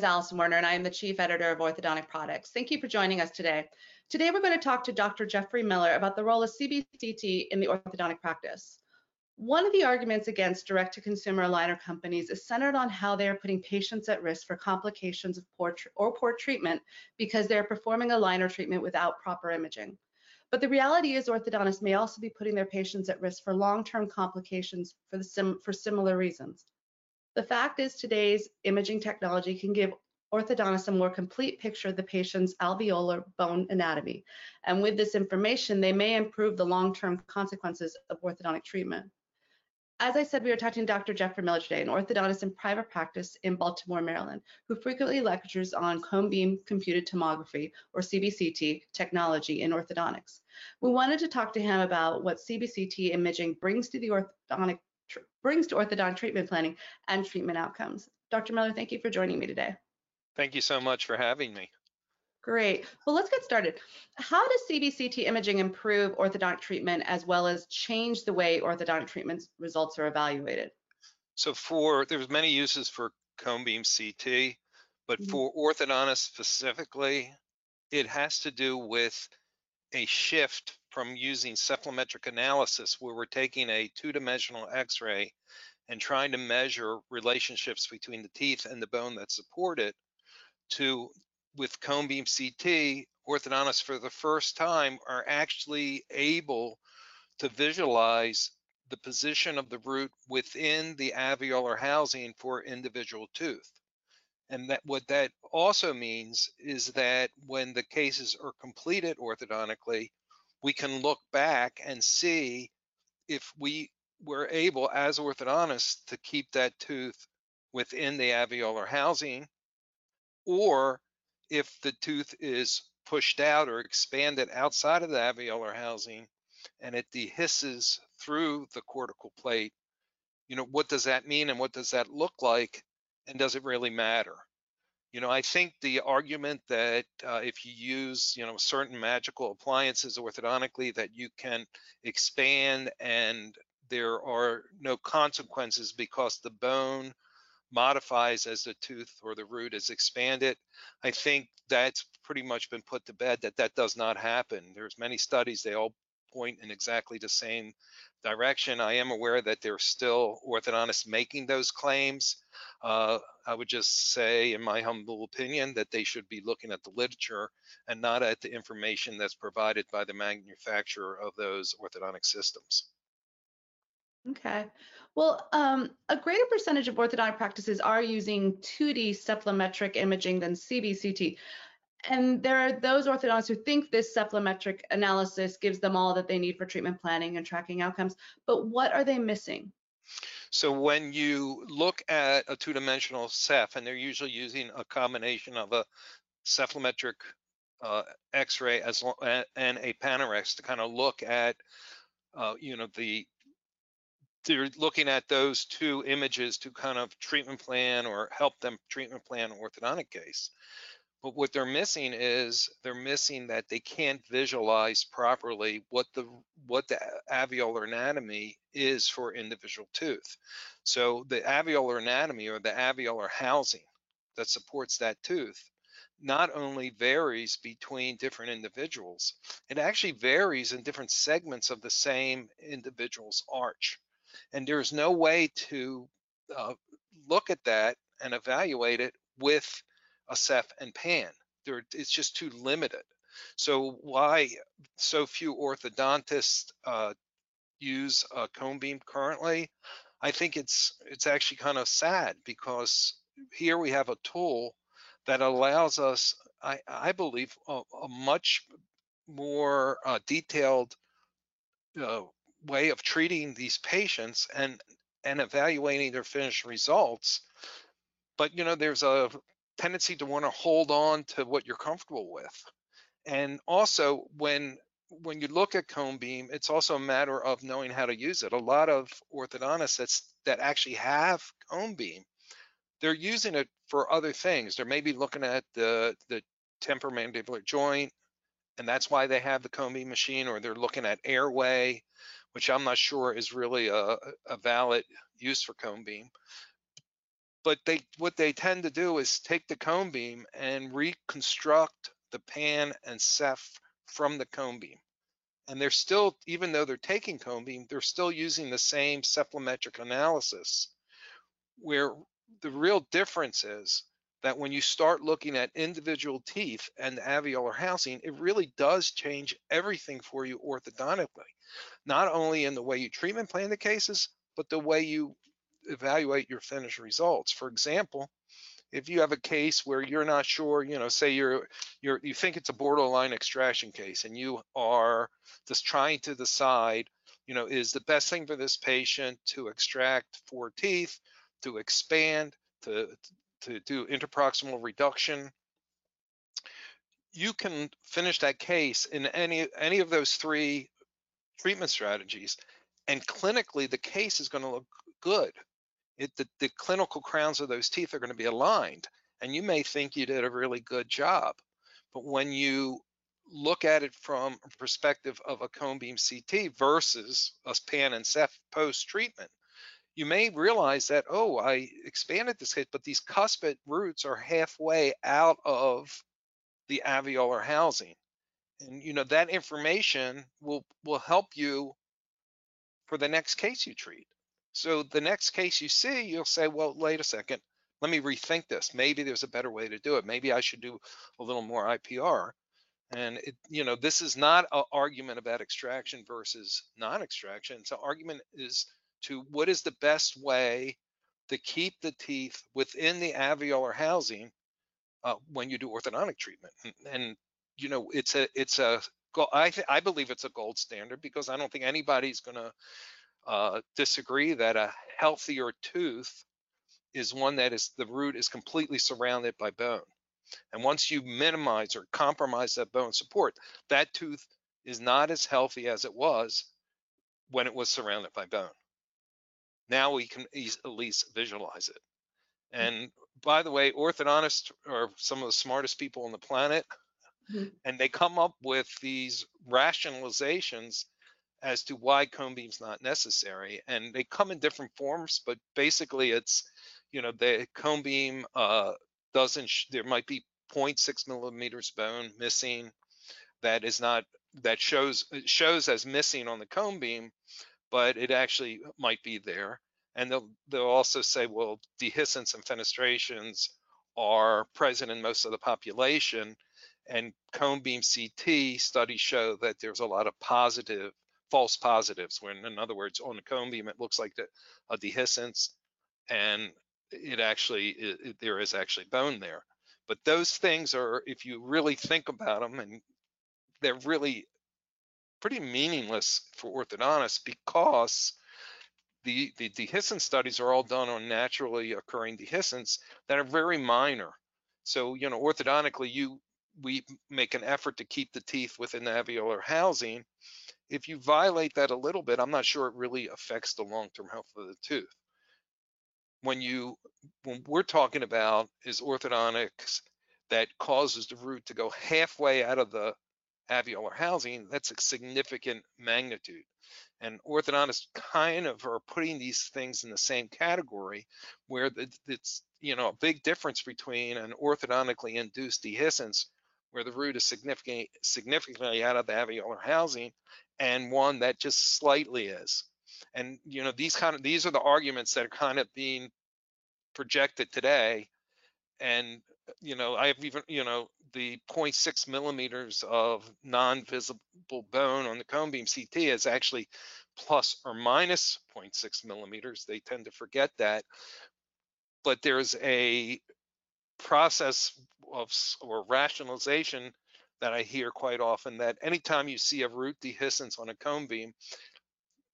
is Alison Werner and I am the Chief Editor of Orthodontic Products. Thank you for joining us today. Today we're going to talk to Dr. Jeffrey Miller about the role of CBCT in the orthodontic practice. One of the arguments against direct-to-consumer aligner companies is centered on how they are putting patients at risk for complications of poor or poor treatment because they are performing aligner treatment without proper imaging. But the reality is orthodontists may also be putting their patients at risk for long-term complications for, sim for similar reasons. The fact is today's imaging technology can give orthodontists a more complete picture of the patient's alveolar bone anatomy. And with this information, they may improve the long-term consequences of orthodontic treatment. As I said, we are talking to Dr. Jeffrey Miller today, an orthodontist in private practice in Baltimore, Maryland, who frequently lectures on cone beam computed tomography, or CBCT, technology in orthodontics. We wanted to talk to him about what CBCT imaging brings to the orthodontic brings to orthodontic treatment planning and treatment outcomes. Dr. Miller, thank you for joining me today. Thank you so much for having me. Great. Well, let's get started. How does CBCT imaging improve orthodontic treatment as well as change the way orthodontic treatment results are evaluated? So for, there's many uses for cone beam CT, but mm -hmm. for orthodontists specifically, it has to do with a shift from using cephalometric analysis where we're taking a two-dimensional x-ray and trying to measure relationships between the teeth and the bone that support it to with cone beam CT, orthodontists for the first time are actually able to visualize the position of the root within the alveolar housing for individual tooth. And that what that also means is that when the cases are completed orthodontically, we can look back and see if we were able as orthodontists to keep that tooth within the alveolar housing or if the tooth is pushed out or expanded outside of the alveolar housing and it dehisces through the cortical plate, you know, what does that mean and what does that look like and does it really matter? You know, I think the argument that uh, if you use, you know, certain magical appliances orthodontically that you can expand and there are no consequences because the bone modifies as the tooth or the root is expanded. I think that's pretty much been put to bed that that does not happen. There's many studies, they all point in exactly the same direction. I am aware that there's still orthodontists making those claims. Uh, I would just say, in my humble opinion, that they should be looking at the literature and not at the information that's provided by the manufacturer of those orthodontic systems. Okay. Well, um, a greater percentage of orthodontic practices are using 2D cephalometric imaging than CBCT. And there are those orthodontists who think this cephalometric analysis gives them all that they need for treatment planning and tracking outcomes. But what are they missing? So when you look at a two-dimensional ceph, and they're usually using a combination of a cephalometric uh, X-ray as and a Panorex to kind of look at, uh, you know, the they're looking at those two images to kind of treatment plan or help them treatment plan orthodontic case. But what they're missing is they're missing that they can't visualize properly what the what the alveolar anatomy is for individual tooth. So the alveolar anatomy or the alveolar housing that supports that tooth not only varies between different individuals, it actually varies in different segments of the same individual's arch. And there's no way to uh, look at that and evaluate it with a ceph and pan. It's just too limited. So why so few orthodontists uh, use a cone beam currently? I think it's it's actually kind of sad because here we have a tool that allows us, I, I believe, a, a much more uh, detailed uh, way of treating these patients and and evaluating their finished results. But you know, there's a tendency to want to hold on to what you're comfortable with. And also when when you look at cone beam, it's also a matter of knowing how to use it. A lot of orthodontists that's, that actually have cone beam, they're using it for other things. They're maybe looking at the, the temporomandibular joint, and that's why they have the cone beam machine, or they're looking at airway, which I'm not sure is really a, a valid use for cone beam. But they what they tend to do is take the cone beam and reconstruct the pan and ceph from the cone beam. And they're still, even though they're taking cone beam, they're still using the same cephalometric analysis, where the real difference is that when you start looking at individual teeth and alveolar housing, it really does change everything for you orthodontically, not only in the way you treatment plan the cases, but the way you evaluate your finished results. For example, if you have a case where you're not sure, you know, say you're you're you think it's a borderline extraction case and you are just trying to decide, you know, is the best thing for this patient to extract four teeth, to expand, to to do interproximal reduction. You can finish that case in any any of those three treatment strategies and clinically the case is going to look good it, the, the clinical crowns of those teeth are going to be aligned. And you may think you did a really good job. But when you look at it from a perspective of a cone beam CT versus a pan and ceph post treatment, you may realize that, oh, I expanded this hit, but these cuspid roots are halfway out of the alveolar housing. And you know that information will will help you for the next case you treat. So the next case you see, you'll say, well, wait a second, let me rethink this. Maybe there's a better way to do it. Maybe I should do a little more IPR. And it, you know, this is not an argument about extraction versus non-extraction. An argument is to what is the best way to keep the teeth within the alveolar housing uh, when you do orthodontic treatment. And, and, you know, it's a it's a I th- I believe it's a gold standard because I don't think anybody's going to uh, disagree that a healthier tooth is one that is the root is completely surrounded by bone. And once you minimize or compromise that bone support, that tooth is not as healthy as it was when it was surrounded by bone. Now we can at least visualize it. Hmm. And by the way, orthodontists are some of the smartest people on the planet. Mm-hmm. And they come up with these rationalizations as to why cone beam's not necessary. And they come in different forms, but basically it's, you know, the cone beam uh, doesn't, there might be 0.6 millimeters bone missing that is not, that shows, shows as missing on the cone beam, but it actually might be there. And they'll, they'll also say, well, dehiscence and fenestrations are present in most of the population and cone beam CT studies show that there's a lot of positive false positives when in other words on the cone beam it looks like the, a dehiscence and it actually it, it, there is actually bone there but those things are if you really think about them and they're really pretty meaningless for orthodontists because the, the dehiscence studies are all done on naturally occurring dehiscence that are very minor. So, you know, orthodontically, you we make an effort to keep the teeth within the alveolar housing, if you violate that a little bit, I'm not sure it really affects the long-term health of the tooth. When you, when we're talking about is orthodontics that causes the root to go halfway out of the alveolar housing, that's a significant magnitude. And orthodontists kind of are putting these things in the same category where it's, you know, a big difference between an orthodontically induced dehiscence where the root is significantly significantly out of the alveolar housing and one that just slightly is. And you know, these kind of these are the arguments that are kind of being projected today. And you know, I have even you know the 0.6 millimeters of non-visible bone on the cone beam CT is actually plus or minus 0.6 millimeters. They tend to forget that. But there's a process of or rationalization that I hear quite often that anytime you see a root dehiscence on a cone beam,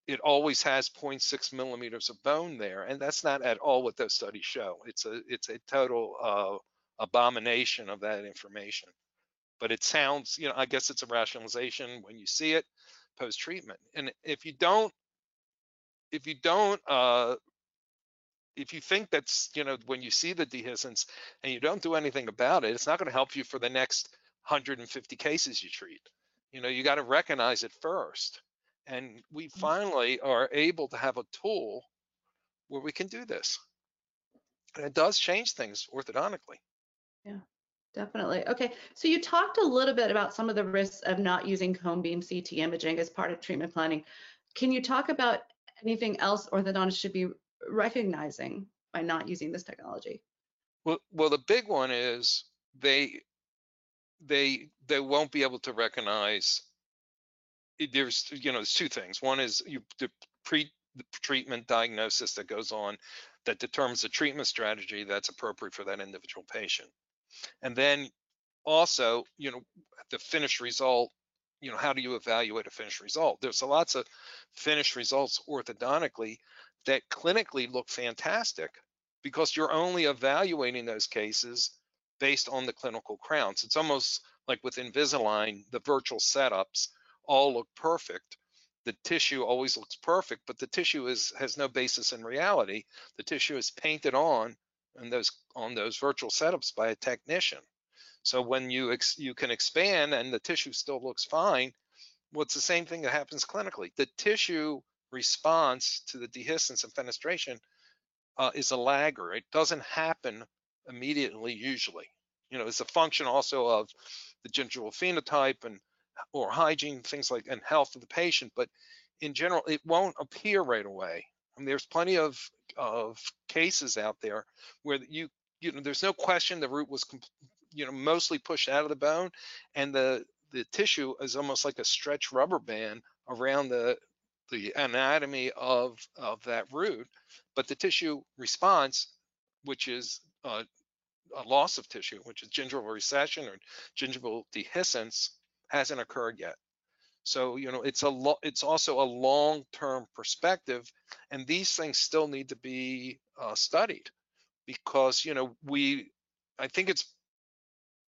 it always has 0.6 millimeters of bone there, and that's not at all what those studies show. It's a it's a total uh, abomination of that information. But it sounds, you know, I guess it's a rationalization when you see it post treatment. And if you don't, if you don't, uh, if you think that's, you know, when you see the dehiscence and you don't do anything about it, it's not going to help you for the next 150 cases you treat. You know, you got to recognize it first. And we mm. finally are able to have a tool where we can do this. And it does change things orthodontically. Yeah Definitely. Okay. So you talked a little bit about some of the risks of not using cone beam CT imaging as part of treatment planning. Can you talk about anything else orthodontists should be recognizing by not using this technology? Well, well, the big one is they they they won't be able to recognize. There's you know there's two things. One is you the pre the treatment diagnosis that goes on that determines the treatment strategy that's appropriate for that individual patient. And then also, you know, the finished result, you know, how do you evaluate a finished result? There's lots of finished results orthodontically that clinically look fantastic because you're only evaluating those cases based on the clinical crowns. It's almost like with Invisalign, the virtual setups all look perfect. The tissue always looks perfect, but the tissue is has no basis in reality. The tissue is painted on and those on those virtual setups by a technician. So when you ex, you can expand and the tissue still looks fine, well, it's the same thing that happens clinically. The tissue response to the dehiscence and fenestration uh, is a lagger. It doesn't happen immediately usually. You know, it's a function also of the gingival phenotype and or hygiene, things like and health of the patient, but in general, it won't appear right away. I mean, there's plenty of of cases out there where you you know there's no question the root was you know mostly pushed out of the bone, and the the tissue is almost like a stretch rubber band around the the anatomy of of that root, but the tissue response, which is a loss of tissue, which is gingival recession or gingival dehiscence, hasn't occurred yet. So, you know, it's a lo- it's also a long-term perspective, and these things still need to be uh, studied because, you know, we, I think it's,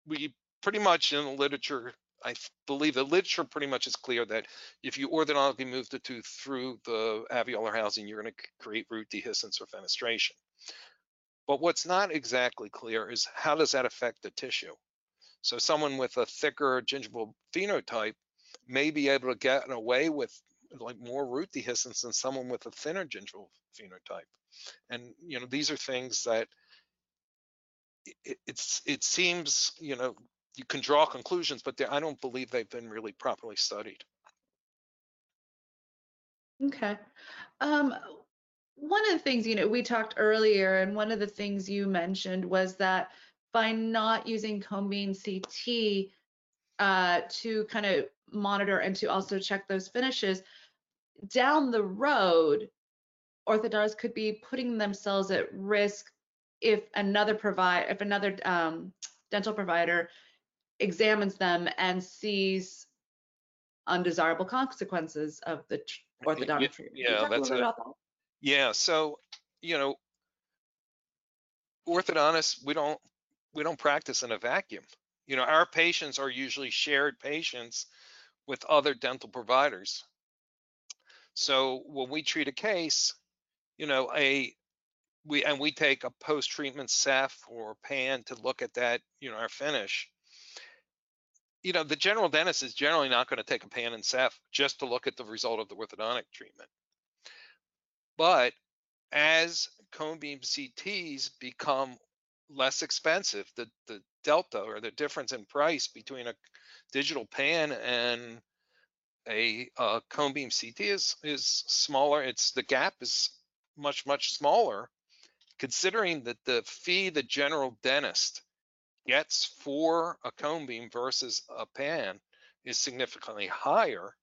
we pretty much in the literature, I believe the literature pretty much is clear that if you orthodontically move the tooth through the alveolar housing, you're going to create root dehiscence or fenestration. But what's not exactly clear is how does that affect the tissue? So someone with a thicker gingival phenotype may be able to get away with like more root dehiscence than someone with a thinner gingival phenotype. And you know, these are things that it, it's it seems you know you can draw conclusions, but I don't believe they've been really properly studied. Okay. Um, one of the things you know we talked earlier, and one of the things you mentioned was that by not using beam CT uh, to kind of monitor and to also check those finishes, down the road, orthodontists could be putting themselves at risk if another provide if another um, dental provider examines them and sees undesirable consequences of the orthodontic yeah, treatment. Yeah, that's a, that? yeah. So you know, orthodontists we don't we don't practice in a vacuum. You know, our patients are usually shared patients with other dental providers. So when we treat a case, you know, a we and we take a post-treatment ceph or pan to look at that, you know, our finish. You know, the general dentist is generally not going to take a pan and ceph just to look at the result of the orthodontic treatment. But as cone beam CTs become less expensive, the the delta or the difference in price between a digital pan and a uh, cone beam CT is is smaller. It's the gap is much much smaller, considering that the fee the general dentist gets for a cone beam versus a pan is significantly higher.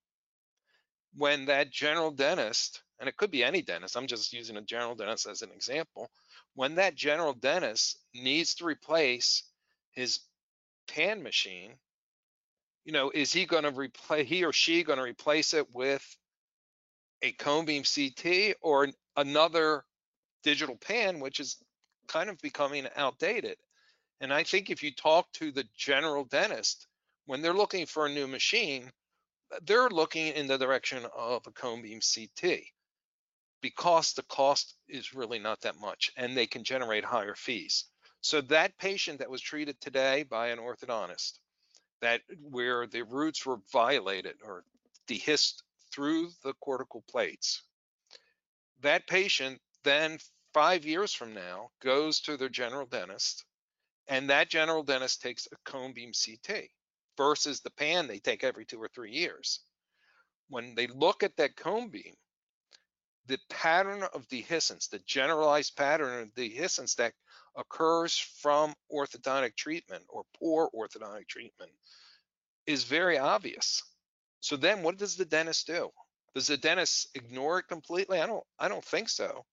When that general dentist, and it could be any dentist, I'm just using a general dentist as an example, when that general dentist needs to replace his pan machine, you know, is he going to replace he or she going to replace it with a cone beam CT or another digital pan, which is kind of becoming outdated. And I think if you talk to the general dentist, when they're looking for a new machine, they're looking in the direction of a cone beam CT because the cost is really not that much and they can generate higher fees. So that patient that was treated today by an orthodontist, that where the roots were violated or dehisced through the cortical plates, that patient then five years from now goes to their general dentist and that general dentist takes a cone beam CT versus the pan they take every two or three years. When they look at that cone beam, the pattern of dehiscence, the generalized pattern of dehiscence that occurs from orthodontic treatment or poor orthodontic treatment is very obvious. So then what does the dentist do? Does the dentist ignore it completely? I don't I don't think so.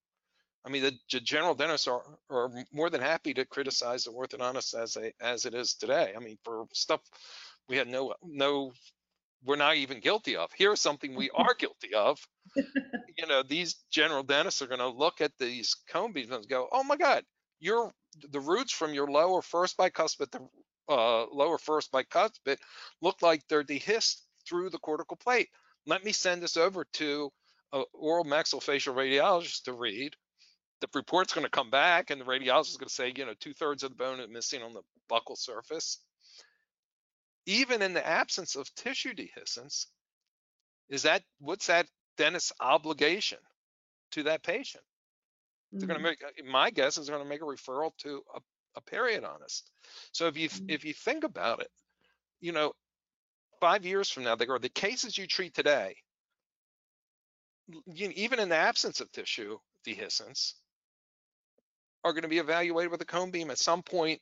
I mean, the general dentists are, are more than happy to criticize the orthodontist as a as it is today. I mean, for stuff we had no no we're not even guilty of. Here's something we are guilty of. you know, these general dentists are going to look at these cone beams and go, "Oh my God, your the roots from your lower first bicuspid, the uh, lower first bicuspid, look like they're dehisced through the cortical plate. Let me send this over to an oral maxillofacial radiologist to read. The report's going to come back, and the radiologist is going to say, you know, two thirds of the bone is missing on the buccal surface even in the absence of tissue dehiscence, is that what's that dentist's obligation to that patient? They're going to make my guess is they're going to make a referral to a, a periodontist. So if you mm-hmm. if you think about it, you know, five years from now, they go the cases you treat today, you, even in the absence of tissue dehiscence, are going to be evaluated with a cone beam at some point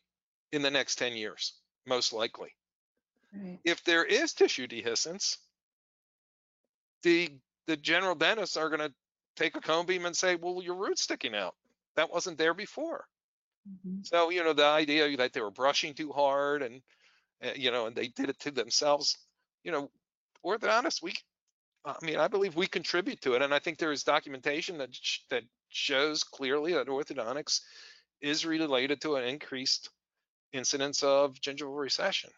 in the next 10 years, most likely. Right. If there is tissue dehiscence, the the general dentists are going to take a cone beam and say, "Well, your root's sticking out. That wasn't there before." Mm-hmm. So you know the idea that they were brushing too hard and uh, you know and they did it to themselves. You know, orthodontists, we, I mean, I believe we contribute to it, and I think there is documentation that sh- that shows clearly that orthodontics is related to an increased incidence of gingival recession.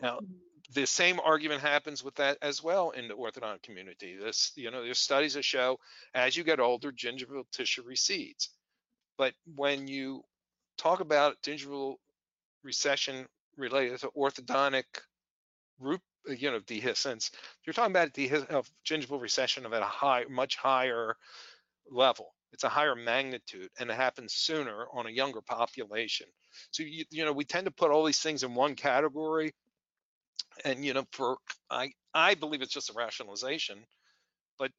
Now, mm-hmm. the same argument happens with that as well in the orthodontic community. This, you know, there's studies that show as you get older, gingival tissue recedes. But when you talk about gingival recession related to orthodontic root, you know, dehiscence, you're talking about of gingival recession of at a high, much higher level. It's a higher magnitude and it happens sooner on a younger population. So, you, you know, we tend to put all these things in one category. And you know for i i believe it's just a rationalization but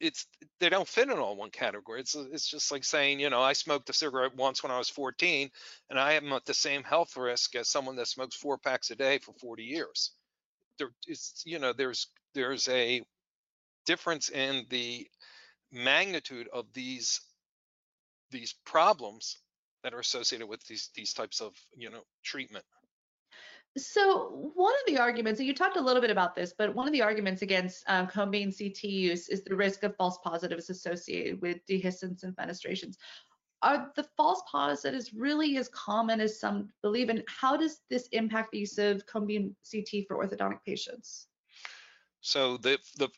it's they don't fit in all one category. It's it's just like saying you know i smoked a cigarette once when i was 14 and i am at the same health risk as someone that smokes four packs a day for 40 years. There is you know there's there's a difference in the magnitude of these these problems that are associated with these these types of you know treatment so one of the arguments, and you talked a little bit about this, but one of the arguments against um, cone CT use is the risk of false positives associated with dehiscence and fenestrations. Are the false positives really as common as some believe, and how does this impact the use of beam CT for orthodontic patients? So the the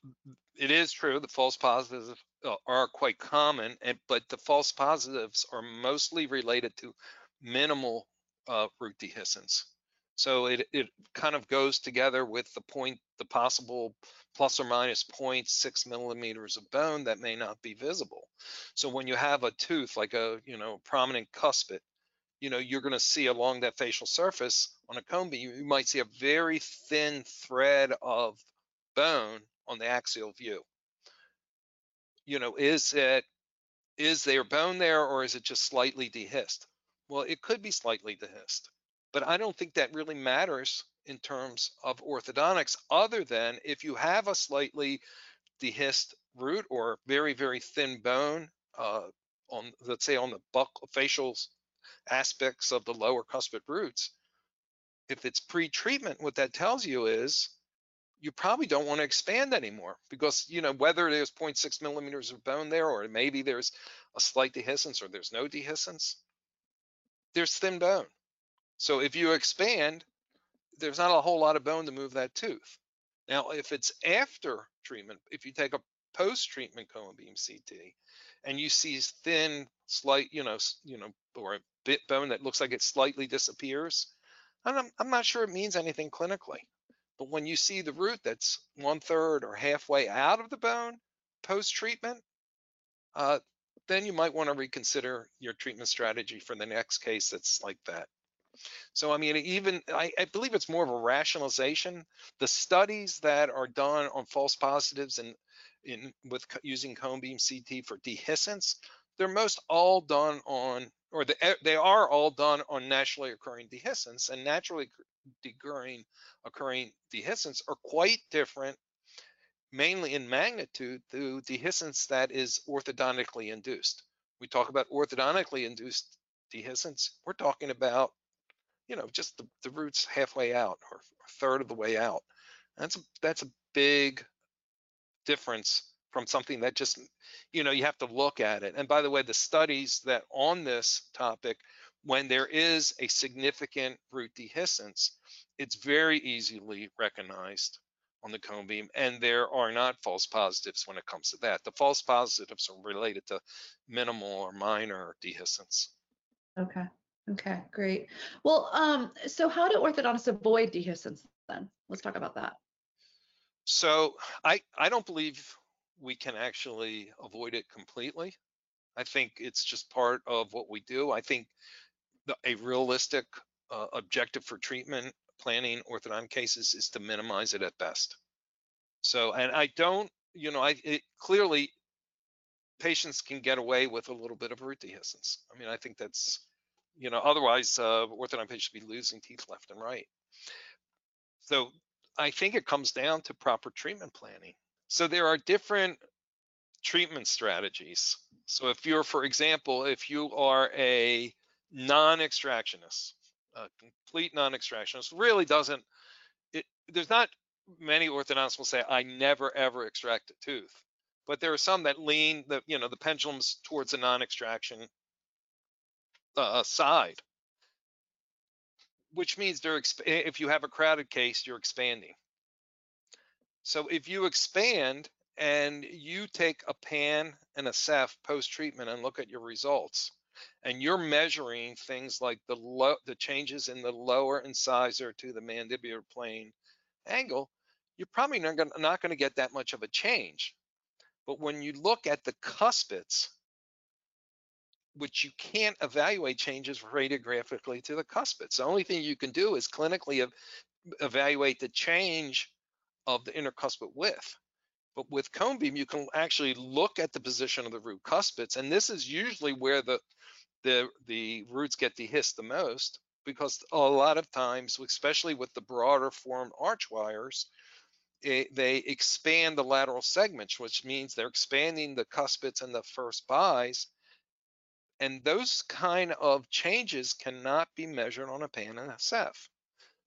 it is true the false positives are quite common, and but the false positives are mostly related to minimal uh, root dehiscence. So it, it kind of goes together with the point, the possible plus or minus 0.6 millimeters of bone that may not be visible. So when you have a tooth, like a, you know, prominent cuspid, you know, you're gonna see along that facial surface on a cone beam, you might see a very thin thread of bone on the axial view. You know, is it, is there bone there or is it just slightly dehisced? Well, it could be slightly dehisced. But I don't think that really matters in terms of orthodontics, other than if you have a slightly dehisced root or very, very thin bone uh, on, let's say, on the buck facial aspects of the lower cuspid roots. If it's pre-treatment, what that tells you is you probably don't want to expand anymore because you know whether there's 0.6 millimeters of bone there or maybe there's a slight dehiscence or there's no dehiscence, there's thin bone. So if you expand, there's not a whole lot of bone to move that tooth. Now, if it's after treatment, if you take a post-treatment cone beam CT and you see thin, slight, you know, you know, or a bit bone that looks like it slightly disappears, I'm, I'm not sure it means anything clinically. But when you see the root that's one third or halfway out of the bone post-treatment, uh, then you might want to reconsider your treatment strategy for the next case that's like that. So I mean, even I, I, believe it's more of a rationalization. The studies that are done on false positives and in with using cone beam CT for dehiscence, they're most all done on, or the, they are all done on naturally occurring dehiscence, and naturally occurring occurring dehiscence are quite different, mainly in magnitude, to dehiscence that is orthodontically induced. We talk about orthodontically induced dehiscence. We're talking about you know, just the, the roots halfway out or a third of the way out. That's a, that's a big difference from something that just, you know, you have to look at it. And by the way, the studies that on this topic, when there is a significant root dehiscence, it's very easily recognized on the cone beam, and there are not false positives when it comes to that. The false positives are related to minimal or minor dehiscence. Okay. Okay, great. Well, um, so how do orthodontists avoid dehiscence then? Let's talk about that. So I, I don't believe we can actually avoid it completely. I think it's just part of what we do. I think a realistic uh, objective for treatment planning orthodontic cases is to minimize it at best. So, and I don't, you know, I it, clearly patients can get away with a little bit of root dehiscence. I mean, I think that's you know, otherwise uh, orthodontic patients be losing teeth left and right. So I think it comes down to proper treatment planning. So there are different treatment strategies. So if you're, for example, if you are a non-extractionist, a complete non-extractionist, really doesn't, it, there's not many orthodontists will say, I never ever extract a tooth. But there are some that lean the, you know, the pendulums towards a non-extraction uh, side, which means they're if you have a crowded case, you're expanding. So if you expand and you take a pan and a ceph post-treatment and look at your results, and you're measuring things like the low, the changes in the lower incisor to the mandibular plane angle, you're probably not going not going to get that much of a change. But when you look at the cuspids, which you can't evaluate changes radiographically to the cuspids. The only thing you can do is clinically ev evaluate the change of the intercuspid width. But with cone beam, you can actually look at the position of the root cuspids, and this is usually where the the the roots get dehisced the most, because a lot of times, especially with the broader formed arch wires, it, they expand the lateral segments, which means they're expanding the cuspids and the first bis, and those kind of changes cannot be measured on a pan and a ceph.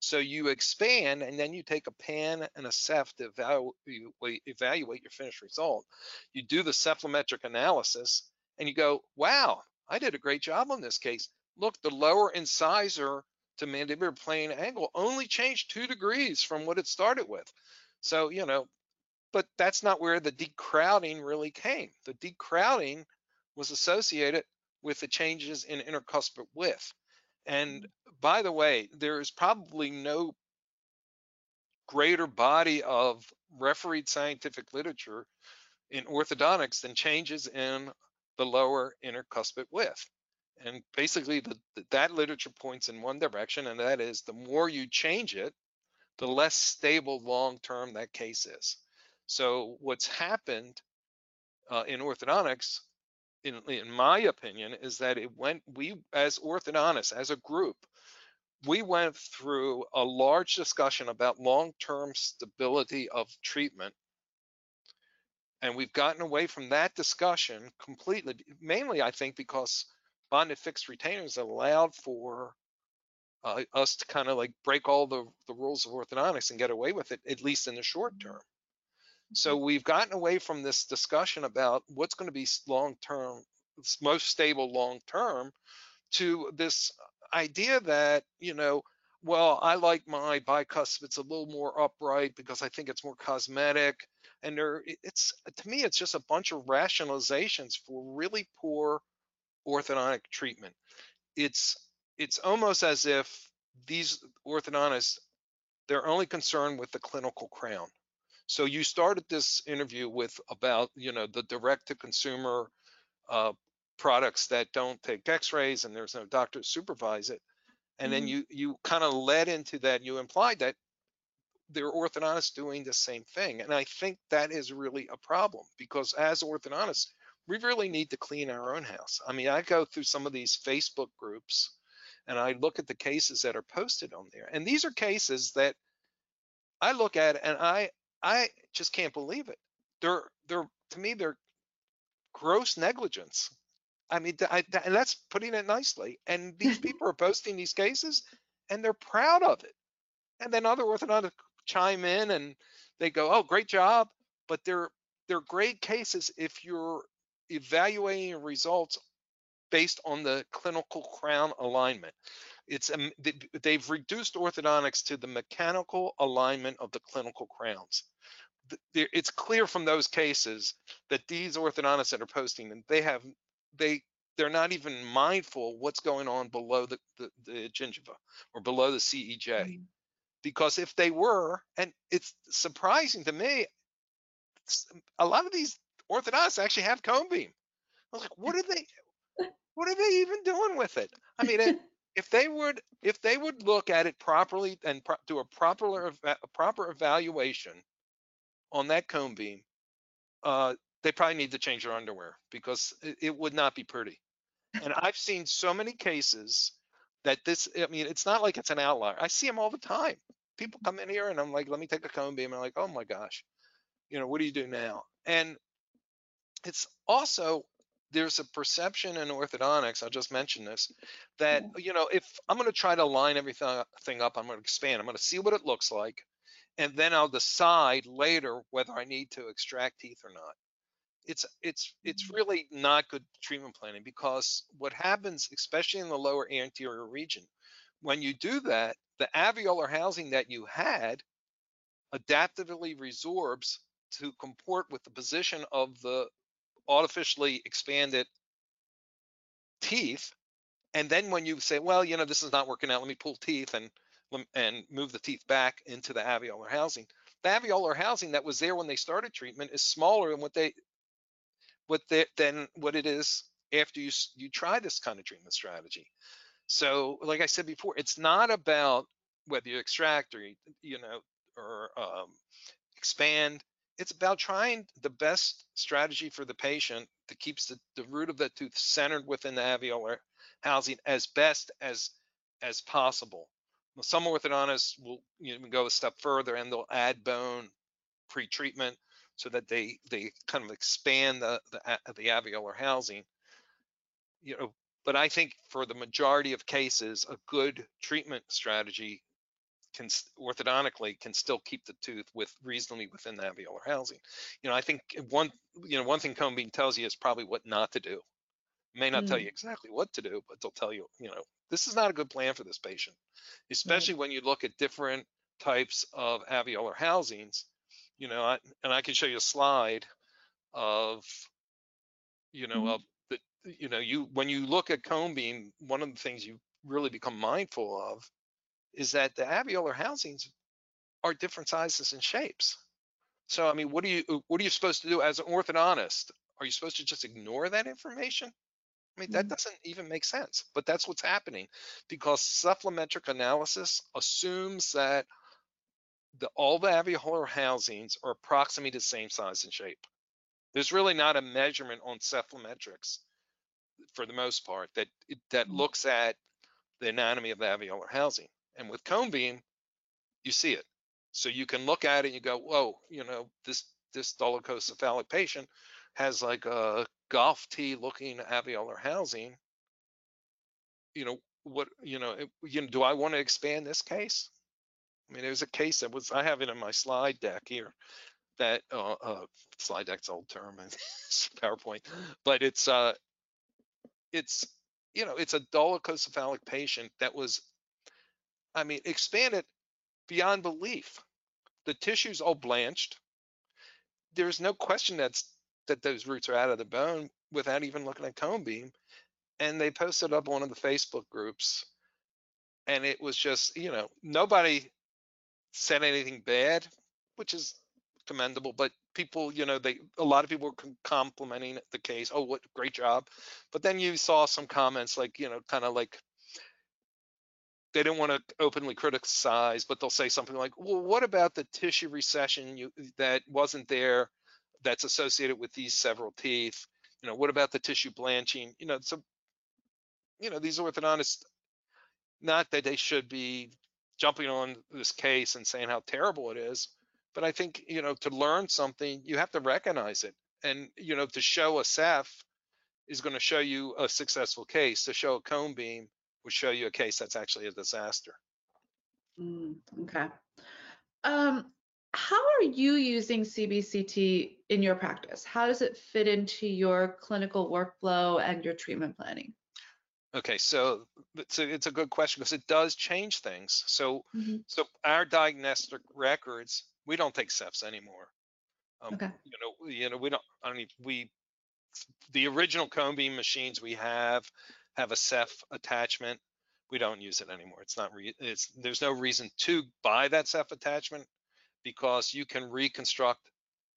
So you expand and then you take a pan and a ceph to evaluate, evaluate your finished result. You do the cephalometric analysis and you go, wow, I did a great job on this case. Look, the lower incisor to mandibular plane angle only changed two degrees from what it started with. So, you know, but that's not where the decrowding really came. The decrowding was associated with the changes in intercuspid width. And mm-hmm. by the way, there is probably no greater body of refereed scientific literature in orthodontics than changes in the lower intercuspid width. And basically the, that literature points in one direction, and that is the more you change it, the less stable long-term that case is. So what's happened uh, in orthodontics in, in my opinion, is that it went, we as orthodontists, as a group, we went through a large discussion about long-term stability of treatment. And we've gotten away from that discussion completely, mainly I think because bonded fixed retainers allowed for uh, us to kind of like break all the, the rules of orthodontics and get away with it, at least in the short term. So mm-hmm. we've gotten away from this discussion about what's going to be long term, most stable long term, to this idea that, you know, well, I like my bicuspids a little more upright because I think it's more cosmetic. And there, it's to me, it's just a bunch of rationalizations for really poor orthodontic treatment. It's it's almost as if these orthodontists they're only concerned with the clinical crown. So you started this interview with about, you know, the direct to consumer uh, products that don't take x-rays and there's no doctor to supervise it. And then Mhm. you you kind of led into that, you implied that they're orthodontists doing the same thing. And I think that is really a problem because as orthodontists, we really need to clean our own house. I mean, I go through some of these Facebook groups and I look at the cases that are posted on there. And these are cases that I look at and I I just can't believe it. They're they're to me they're gross negligence. I mean, I, and that's putting it nicely. And these people are posting these cases and they're proud of it. And then other orthodontists chime in and they go, "Oh, great job," but they're they're great cases if you're evaluating results based on the clinical crown alignment. It's um, they- they've reduced orthodontics to the mechanical alignment of the clinical crowns. It's clear from those cases that these orthodontists that are posting them, they have they they're not even mindful what's going on below the, the, the gingiva or below the CEJ Mhm. Because if they were, and it's surprising to me, a lot of these orthodontists actually have cone beam. I was like, what are they, what are they even doing with it? I mean, it, if they would, if they would look at it properly and pro- do a proper, a proper evaluation on that cone beam, uh, they probably need to change their underwear because it, it would not be pretty. And I've seen so many cases that this, I mean, it's not like it's an outlier. I see them all the time. People come in here and I'm like, let me take a cone beam. I'm like, oh my gosh, you know, what do you do now? And it's also, there's a perception in orthodontics, I'll just mention this, that, you know, if I'm going to try to line everything thing up, I'm going to expand, I'm going to see what it looks like, and then I'll decide later whether I need to extract teeth or not it's it's it's mm-hmm. really not good treatment planning because what happens especially in the lower anterior region when you do that the alveolar housing that you had adaptively resorbs to comport with the position of the artificially expanded teeth and then when you say well you know this is not working out let me pull teeth and and move the teeth back into the alveolar housing the alveolar housing that was there when they started treatment is smaller than what they what the, than what it is after you you try this kind of treatment strategy. So, like I said before, it's not about whether you extract or you, know or um, expand. It's about trying the best strategy for the patient that keeps the, the root of the tooth centered within the alveolar housing as best as as possible. Some orthodontists will you know, go a step further and they'll add bone pre-treatment so that they they kind of expand the the, the alveolar housing. You know, but I think for the majority of cases, a good treatment strategy can orthodontically can still keep the tooth with reasonably within the alveolar housing. You know, I think one you know one thing beam tells you is probably what not to do. May not tell Mm. you exactly what to do, but they'll tell you, you know, this is not a good plan for this patient, especially when you look at different types of alveolar housings. You know, I, and I can show you a slide of, you know, Mhm. of the, you know, you when you look at cone beam, one of the things you really become mindful of is that the alveolar housings are different sizes and shapes. So, I mean, what are you what are you supposed to do as an orthodontist? Are you supposed to just ignore that information? I mean, that Mhm. doesn't even make sense, but that's what's happening because cephalometric analysis assumes that the, all the alveolar housings are approximately the same size and shape. There's really not a measurement on cephalometrics for the most part that that Mm. looks at the anatomy of the alveolar housing. And with cone beam, you see it. So you can look at it and you go, whoa, you know, this this dolichocephalic patient has like a golf tee looking alveolar housing. You know, what, you know, it, you know, do I want to expand this case? I mean, there's a case that was, I have it in my slide deck here that, uh, uh slide deck's old term and PowerPoint, but it's, uh, it's, you know, it's a dolichocephalic patient that was, I mean, expanded beyond belief. The tissue's all blanched. There's no question that's that those roots are out of the bone without even looking at cone beam. And they posted up one of the Facebook groups, and it was just, you know, nobody said anything bad, which is commendable, but people, you know, they a lot of people were complimenting the case. Oh, what great job! But then you saw some comments like, you know, kind of like they don't want to openly criticize, but they'll say something like, "Well, what about the tissue recession you, that wasn't there, that's associated with these several teeth? You know, what about the tissue blanching? You know, so you know, these orthodontists, not that they should be jumping on this case and saying how terrible it is, but I think you know, to learn something, you have to recognize it, and you know, to show a Ceph is going to show you a successful case. To show a cone beam would show you a case that's actually a disaster. Mm, okay. Um, how are you using CBCT in your practice? How does it fit into your clinical workflow and your treatment planning? Okay, so it's a, it's a good question because it does change things. So, mm-hmm. so our diagnostic records, we don't take Cephs anymore. Um, okay. You know, you know, we don't. I mean, we the original cone beam machines we have have a Ceph attachment. We don't use it anymore. It's not. Re, it's there's no reason to buy that Ceph attachment because you can reconstruct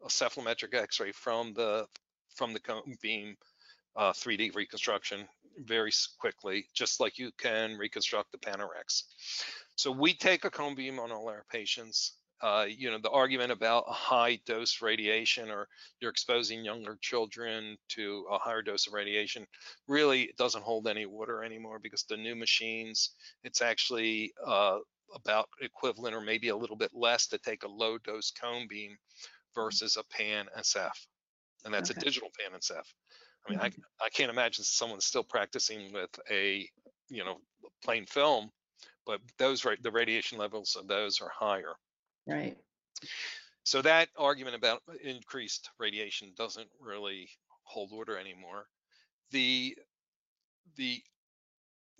a cephalometric X-ray from the from the cone beam uh, 3D reconstruction very quickly, just like you can reconstruct the Panorex. So we take a cone beam on all our patients. Uh, you know, the argument about a high dose radiation or you're exposing younger children to a higher dose of radiation really doesn't hold any water anymore because the new machines, it's actually uh, about equivalent or maybe a little bit less to take a low dose cone beam versus a pan ceph. And that's okay. a digital pan ceph. I mean, mm-hmm. I, I can't imagine someone still practicing with a, you know, plain film, but those, the radiation levels of those are higher. Right. So that argument about increased radiation doesn't really hold water anymore. The, the,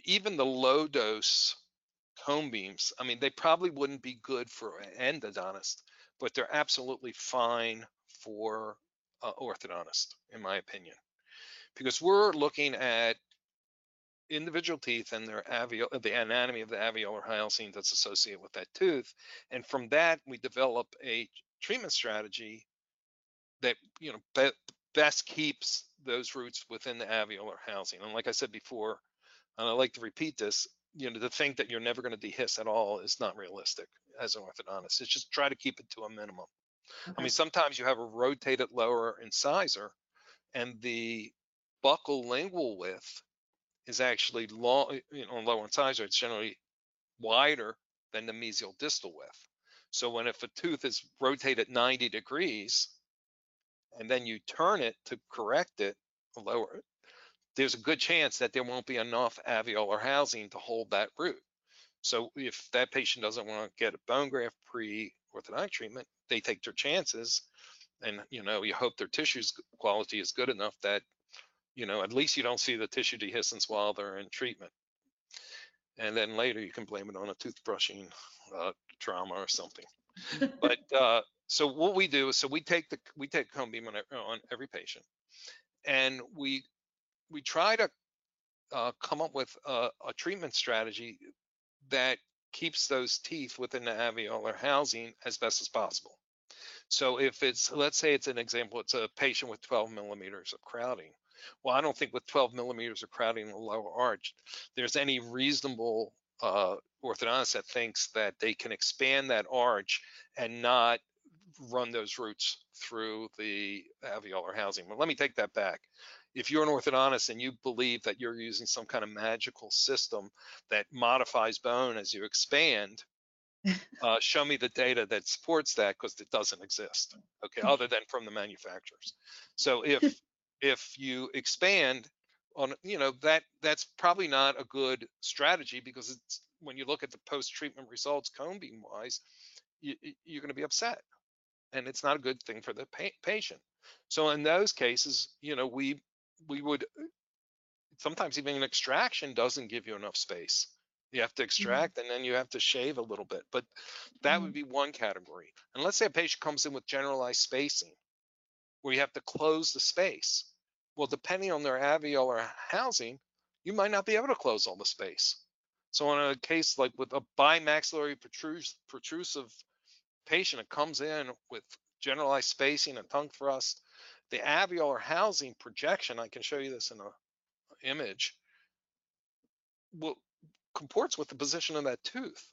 even the low dose cone beams, I mean, they probably wouldn't be good for an endodontist, but they're absolutely fine for uh, orthodontist, in my opinion because we're looking at individual teeth and their alveol the anatomy of the alveolar housing that's associated with that tooth. And from that, we develop a treatment strategy that, you know, be best keeps those roots within the alveolar housing. And like I said before, and I like to repeat this, you know, to think that you're never going to dehisce at all is not realistic as an orthodontist. It's just try to keep it to a minimum. Okay. I mean, sometimes you have a rotated lower incisor and the buccal lingual width is actually long, eh, you know, lower incisor, it's generally wider than the mesial distal width. So when if a tooth is rotated 90 degrees and then you turn it to correct it, lower it, there's a good chance that there won't be enough alveolar housing to hold that root. So if that patient doesn't want to get a bone graft pre-orthodontic treatment, they take their chances and you know you hope their tissues quality is good enough that you know, at least you don't see the tissue dehiscence while they're in treatment. And then later you can blame it on a toothbrushing uh, trauma or something. but uh, so what we do is, so we take the we take cone beam on, on every patient, and we we try to uh, come up with a, a treatment strategy that keeps those teeth within the alveolar housing as best as possible. So if it's, let's say it's an example, it's a patient with 12 millimeters of crowding. Well, I don't think with 12 millimeters of crowding in the lower arch, there's any reasonable uh, orthodontist that thinks that they can expand that arch and not run those roots through the alveolar housing. Well, let me take that back. If you're an orthodontist and you believe that you're using some kind of magical system that modifies bone as you expand, uh, show me the data that supports that because it doesn't exist, okay, other than from the manufacturers. So if if you expand on you know that that's probably not a good strategy because it's when you look at the post-treatment results cone beam wise you, you're going to be upset and it's not a good thing for the pa patient so in those cases you know we we would sometimes even an extraction doesn't give you enough space you have to mm-hmm. extract mm -hmm. and then you have to shave a little bit but that mm -hmm. would mm-hmm. be one category and let's say a patient comes in with generalized spacing where you have to close the space well, depending on their alveolar housing, you might not be able to close all the space. So in a case like with a bimaxillary protrus protrusive patient that comes in with generalized spacing and tongue thrust. The alveolar housing projection, I can show you this in a image, will comports with the position of that tooth.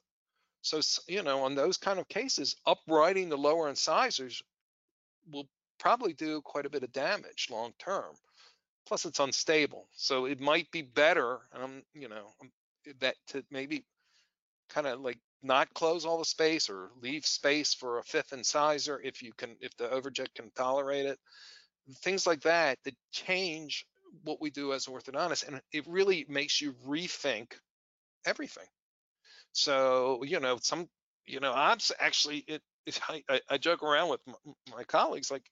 So, you know, on those kind of cases, uprighting the lower incisors will probably do quite a bit of damage long term. Plus, it's unstable, so it might be better, um, you know, that to maybe kind of like not close all the space or leave space for a fifth incisor if you can, if the overjet can tolerate it. Things like that that change what we do as orthodontists, and it really makes you rethink everything. So, you know, some, you know, I'm actually, it, it I, I, joke around with my, my, colleagues, like,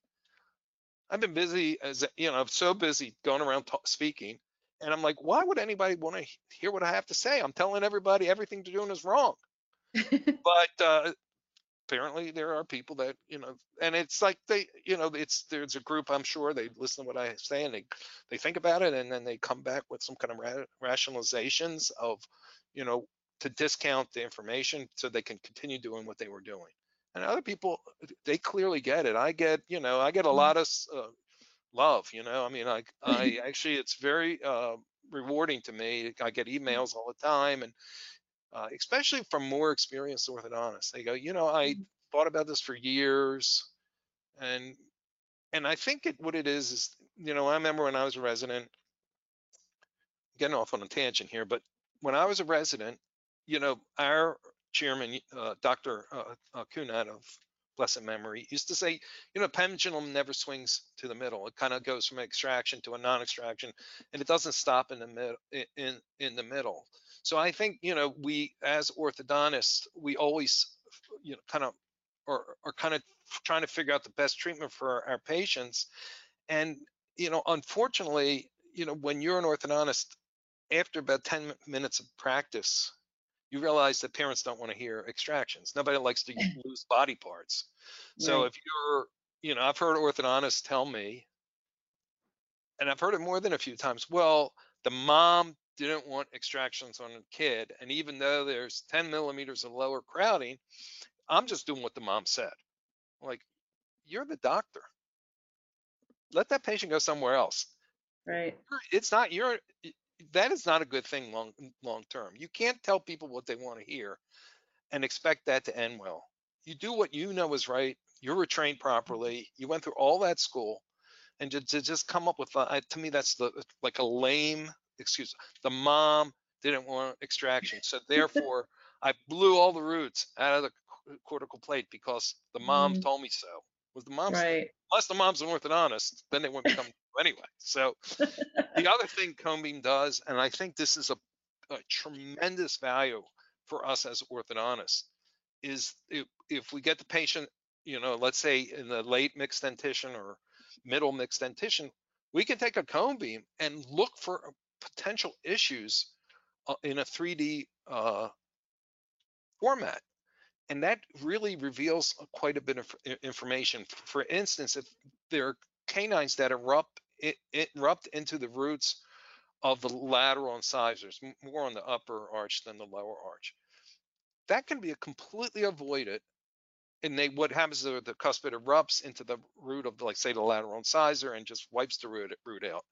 I've been busy as, you know, I'm so busy going around speaking. And I'm like, why would anybody want to hear what I have to say? I'm telling everybody everything they're doing is wrong. but uh, apparently there are people that you know and it's like they you know it's there's a group i'm sure they listen to what i say and they they think about it and then they come back with some kind of ra- rationalizations of you know to discount the information so they can continue doing what they were doing and other people they clearly get it i get you know i get a mm-hmm. lot of uh, love you know i mean i i actually it's very uh, rewarding to me i get mm-hmm. emails all the time and uh, especially from more experienced orthodontists. They go, you know, I mm-hmm. thought about this for years, and and I think it, what it is is, you know, I remember when I was a resident, getting off on a tangent here, but when I was a resident, you know, our chairman, uh, Dr. Uh, Kunat of blessed memory, used to say, you know, pendulum never swings to the middle. It kind of goes from extraction to a non-extraction, and it doesn't stop in the middle. In in the middle. So I think, you know, we as orthodontists, we always, you know, kind of are, are kind of trying to figure out the best treatment for our, our patients. And, you know, unfortunately, you know, when you're an orthodontist, after about 10 minutes of practice, you realize that parents don't want to hear extractions. Nobody likes to lose body parts. So right. if you're, you know, I've heard orthodontists tell me, and I've heard it more than a few times, well, the mom didn't want extractions on a kid. And even though there's 10 millimeters of lower crowding, I'm just doing what the mom said. Like, you're the doctor. Let that patient go somewhere else. Right. It's not your that is not a good thing long long term. You can't tell people what they want to hear and expect that to end well. You do what you know is right. You were trained properly. You went through all that school, and to, to just come up with uh, to me that's the like a lame excuse the mom didn't want extraction so therefore i blew all the roots out of the cortical plate because the mom mm. told me so was the mom right. unless the mom's an orthodontist then they wouldn't come anyway so the other thing beam does and i think this is a, a tremendous value for us as orthodontists is if, if we get the patient you know let's say in the late mixed dentition or middle mixed dentition we can take a cone beam and look for potential issues uh, in a 3D uh, format. And that really reveals quite a bit of information. For instance, if there are canines that erupt, it, erupt into the roots of the lateral incisors, more on the upper arch than the lower arch, that can be completely avoided and they what happens is the cuspid erupts into the root of like say the lateral incisor and just wipes the root, root out.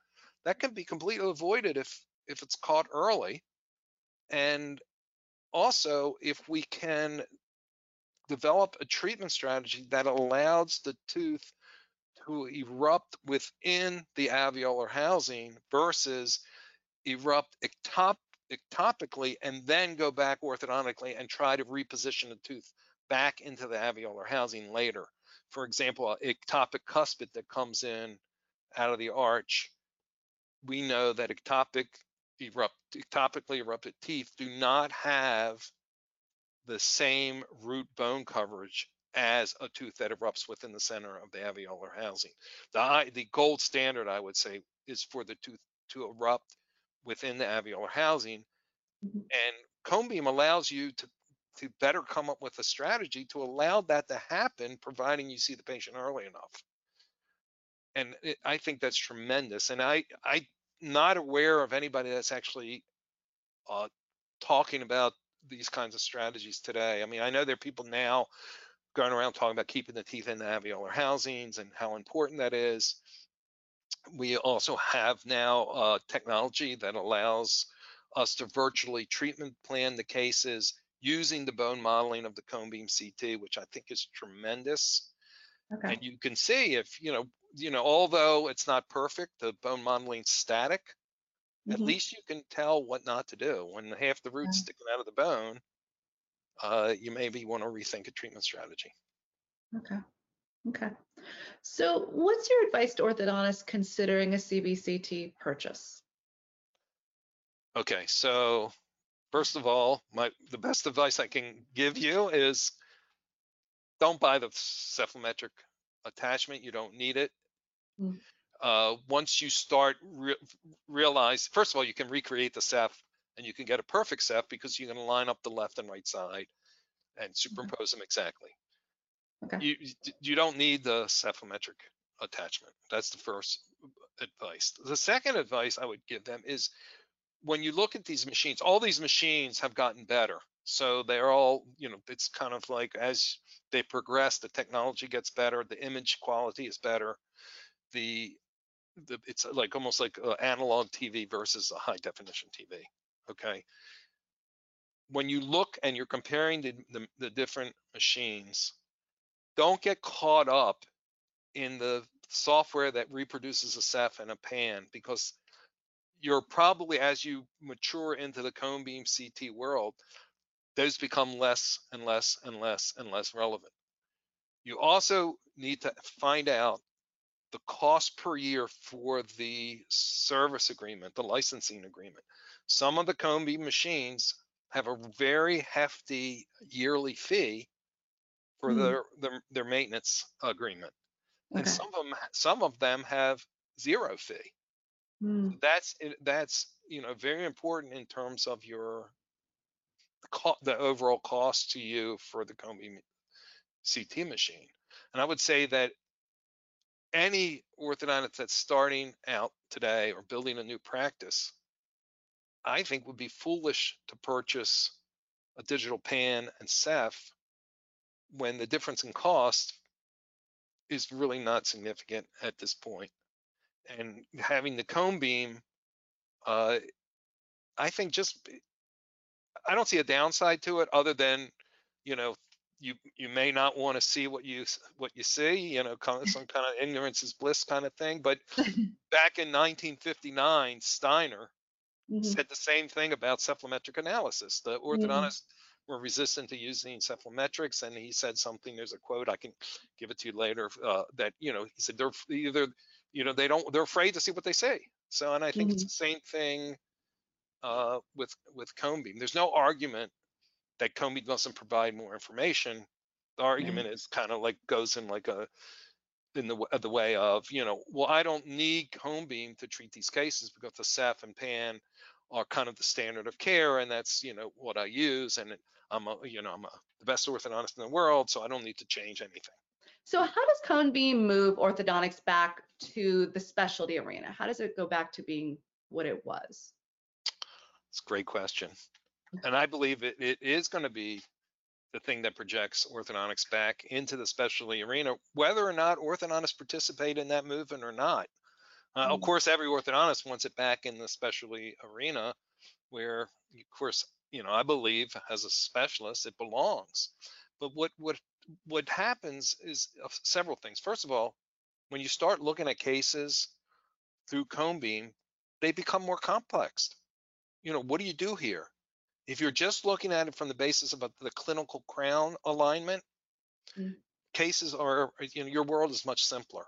That can be completely avoided if if it's caught early. And also if we can develop a treatment strategy that allows the tooth to erupt within the alveolar housing versus erupt ectop ectopically and then go back orthodontically and try to reposition the tooth back into the alveolar housing later. For example, an ectopic cuspid that comes in out of the arch we know that ectopic erupt, ectopically erupted teeth do not have the same root bone coverage as a tooth that erupts within the center of the alveolar housing. The, the gold standard, I would say, is for the tooth to erupt within the alveolar housing. Mm-hmm. And cone beam allows you to, to better come up with a strategy to allow that to happen, providing you see the patient early enough and it, I think that's tremendous. And I I'm not aware of anybody that's actually uh, talking about these kinds of strategies today. I mean, I know there are people now going around talking about keeping the teeth in the alveolar housings and how important that is. We also have now uh, technology that allows us to virtually treatment plan the cases using the bone modeling of the cone beam CT, which I think is tremendous. Okay. And you can see if, you know, you know, although it's not perfect, the bone modeling static, mm-hmm. at least you can tell what not to do. When half the root's yeah. sticking out of the bone, uh, you maybe want to rethink a treatment strategy. Okay. Okay. So what's your advice to orthodontists considering a CBCT purchase? Okay, so first of all, my the best advice I can give you is don't buy the cephalometric attachment. You don't need it. Mm. Uh, once you start re realize, first of all, you can recreate the ceph and you can get a perfect ceph because you're going to line up the left and right side and superimpose okay. them exactly. Okay. You you don't need the cephalometric attachment. That's the first advice. The second advice I would give them is when you look at these machines, all these machines have gotten better. So they're all, you know, it's kind of like as they progress, the technology gets better, the image quality is better. The, the it's like almost like uh, analog TV versus a high definition TV. Okay. When you look and you're comparing the, the, the different machines, don't get caught up in the software that reproduces a ceph and a pan because you're probably as you mature into the cone beam CT world, those become less and less and less and less relevant. You also need to find out the cost per year for the service agreement, the licensing agreement. Some of the cone beam machines have a very hefty yearly fee for mm. their, their, their maintenance agreement, okay. and some of them some of them have zero fee. Mm. That's that's you know very important in terms of your the overall cost to you for the cone beam CT machine. And I would say that any orthodontist that's starting out today or building a new practice, I think would be foolish to purchase a digital pan and ceph when the difference in cost is really not significant at this point. And having the cone beam, uh, I think just I don't see a downside to it other than, you know, you you may not want to see what you what you see, you know, some kind of ignorance is bliss kind of thing. But back in 1959, Steiner mm-hmm. said the same thing about cephalometric analysis. The orthodontists mm-hmm. were resistant to using cephalometrics, and he said something. There's a quote I can give it to you later uh, that you know he said they're either you know they don't they're afraid to see what they say. So, and I think mm-hmm. it's the same thing uh, with with cone beam. There's no argument that cone beam doesn't provide more information. The argument is kind of like goes in like a in the the way of you know well I don't need cone beam to treat these cases because the ceph and pan are kind of the standard of care and that's you know what I use and I'm a you know I'm a, the best orthodontist in the world so I don't need to change anything. So how does cone beam move orthodontics back to the specialty arena? How does it go back to being what it was? It's a great question. And I believe it, it is going to be the thing that projects orthodontics back into the specialty arena, whether or not orthodontists participate in that movement or not. Uh. Of course, every orthodontist wants it back in the specialty arena, where, of course, you know, I believe as a specialist it belongs. But what what what happens is several things. First of all, when you start looking at cases through cone beam, they become more complex you know, what do you do here? If you're just looking at it from the basis of a, the clinical crown alignment, mm. cases are, you know, your world is much simpler.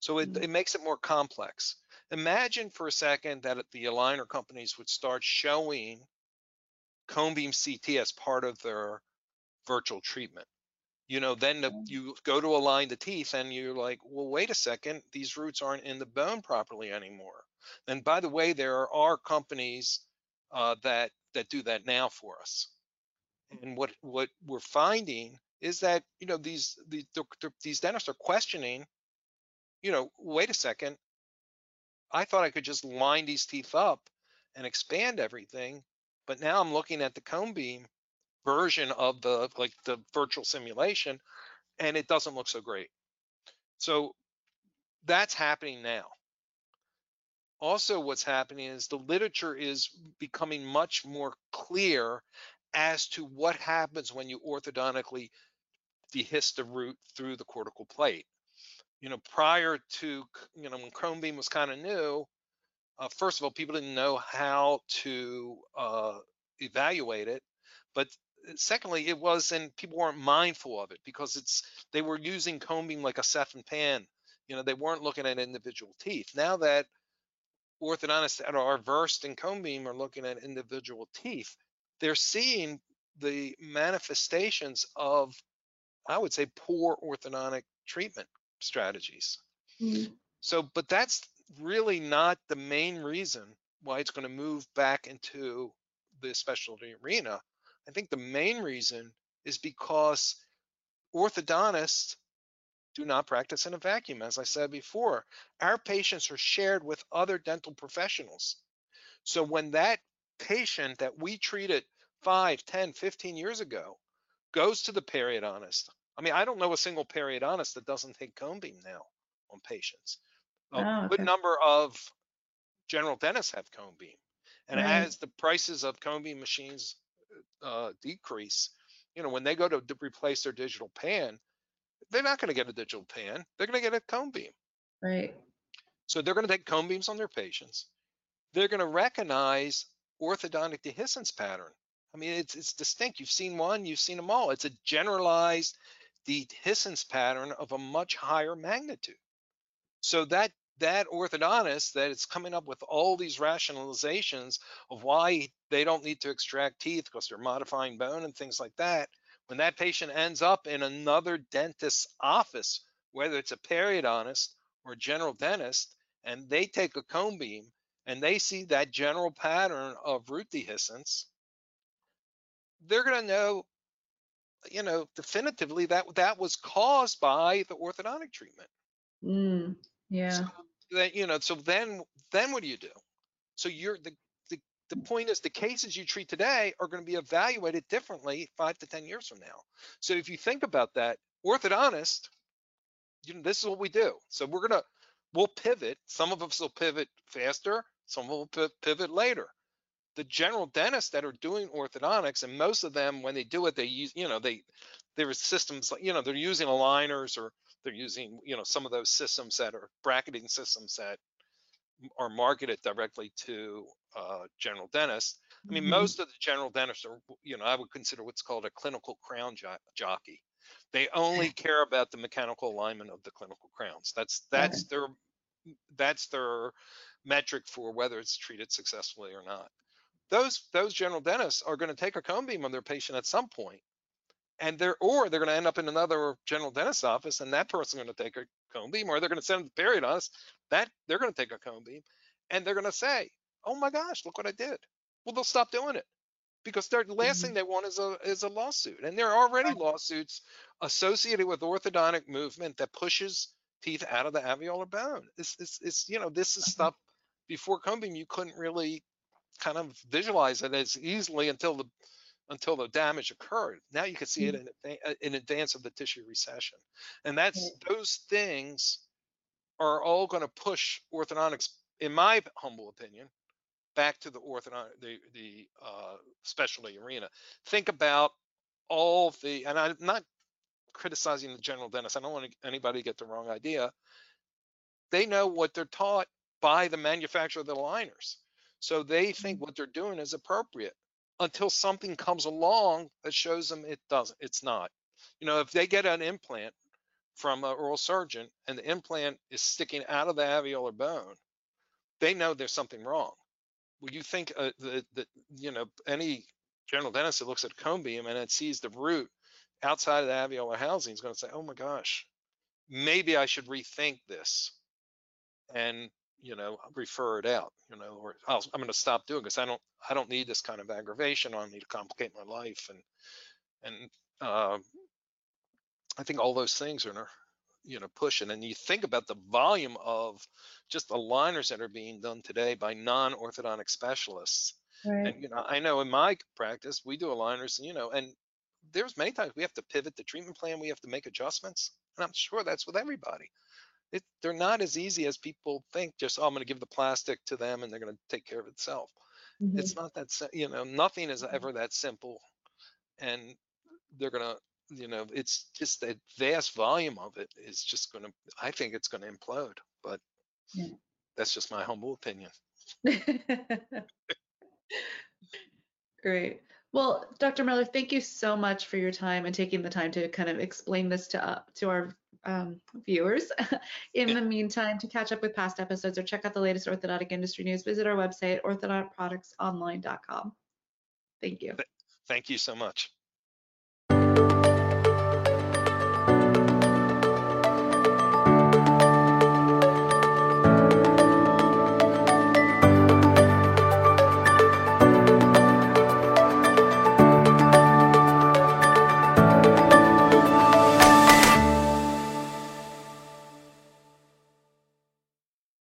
So it, mm. it makes it more complex. Imagine for a second that the aligner companies would start showing cone beam CT as part of their virtual treatment. You know, then the, you go to align the teeth and you're like, well, wait a second, these roots aren't in the bone properly anymore. And by the way, there are companies uh, that that do that now for us. And what what we're finding is that you know these these these dentists are questioning, you know, wait a second, I thought I could just line these teeth up and expand everything, but now I'm looking at the cone beam version of the like the virtual simulation, and it doesn't look so great. So that's happening now. Also, what's happening is the literature is becoming much more clear as to what happens when you orthodontically dehisce the root through the cortical plate. You know, prior to, you know, when cone beam was kind of new, uh, first of all, people didn't know how to uh, evaluate it, but uh, secondly, it was, and people weren't mindful of it because it's they were using beam like a and pan. You know, they weren't looking at individual teeth. Now that orthodontists that are versed in cone beam are looking at individual teeth, they're seeing the manifestations of, I would say, poor orthodontic treatment strategies. Mm-hmm. So, but that's really not the main reason why it's going to move back into the specialty arena. I think the main reason is because orthodontists do not practice in a vacuum. As I said before, our patients are shared with other dental professionals. So when that patient that we treated 5, 10, 15 years ago goes to the periodontist, I mean, I don't know a single periodontist that doesn't take cone beam now on patients. A oh, okay. good number of general dentists have cone beam. And right. as the prices of cone beam machines uh, decrease, you know, when they go to, to replace their digital pan, they're not going to get a digital pan. They're going to get a cone beam. Right. So they're going to take cone beams on their patients. They're going to recognize orthodontic dehiscence pattern. I mean, it's it's distinct. You've seen one, you've seen them all. It's a generalized dehiscence pattern of a much higher magnitude. So that that orthodontist that is coming up with all these rationalizations of why they don't need to extract teeth because they're modifying bone and things like that, when that patient ends up in another dentist's office, whether it's a periodontist or a general dentist, and they take a cone beam and they see that general pattern of root dehiscence, they're going to know, you know, definitively that that was caused by the orthodontic treatment. Mm, yeah. So that you know, so then then what do you do? So you're the the point is the cases you treat today are going to be evaluated differently five to 10 years from now. So if you think about that, orthodontist, you know, this is what we do. So we're going to, we'll pivot. Some of us will pivot faster. Some will pivot later. The general dentists that are doing orthodontics, and most of them, when they do it, they use, you know, they, there are systems like, you know, they're using aligners or they're using, you know, some of those systems that are bracketing systems that are marketed directly to uh, general dentists. I mean, mm-hmm. most of the general dentists are, you know, I would consider what's called a clinical crown jo- jockey. They only care about the mechanical alignment of the clinical crowns. That's that's okay. their that's their metric for whether it's treated successfully or not. Those those general dentists are going to take a cone beam on their patient at some point, and they're or they're going to end up in another general dentist office, and that person's going to take a cone beam, or they're going to send them to periodontist. That they're going to take a cone beam, and they're going to say, "Oh my gosh, look what I did." Well, they'll stop doing it because the last mm-hmm. thing they want is a is a lawsuit, and there are already lawsuits associated with orthodontic movement that pushes teeth out of the alveolar bone. It's, it's, it's you know this is stuff before cone beam you couldn't really kind of visualize it as easily until the until the damage occurred. Now you can see it mm. in, uh, in advance of the tissue recession. And that's those things are all going to push orthodontics, in my humble opinion, back to the orthodontic, the, the uh, specialty arena. Think about all the, and I'm not criticizing the general dentist. I don't want anybody to get the wrong idea. They know what they're taught by the manufacturer of the aligners. So they think mm. what they're doing is appropriate until something comes along that shows them it doesn't, it's not. You know, if they get an implant from an oral surgeon and the implant is sticking out of the alveolar bone, they know there's something wrong. Well, you think uh, that, that, you know, any general dentist that looks at a cone beam and it sees the root outside of the alveolar housing is going to say, oh my gosh, maybe I should rethink this. And you know, refer it out, you know, or i am going to stop doing this. I don't, I don't need this kind of aggravation. I don't need to complicate my life, and and uh, I think all those things are, you know, pushing. And you think about the volume of just aligners that are being done today by non-orthodontic specialists. Right. And you know, I know in my practice we do aligners, you know, and there's many times we have to pivot the treatment plan, we have to make adjustments, and I'm sure that's with everybody. It, they're not as easy as people think. Just oh, I'm going to give the plastic to them, and they're going to take care of itself. Mhm. It's not that you know nothing is Mhm. ever that simple, and they're going to you know it's just that vast volume of it is just going to. I think it's going to implode, but Yeah. that's just my humble opinion. Great. Well, Dr. Miller, thank you so much for your time and taking the time to kind of explain this to uh, to our um, viewers. In the meantime, to catch up with past episodes or check out the latest orthodontic industry news, visit our website, orthodonticproductsonline.com. Thank you. Thank you so much.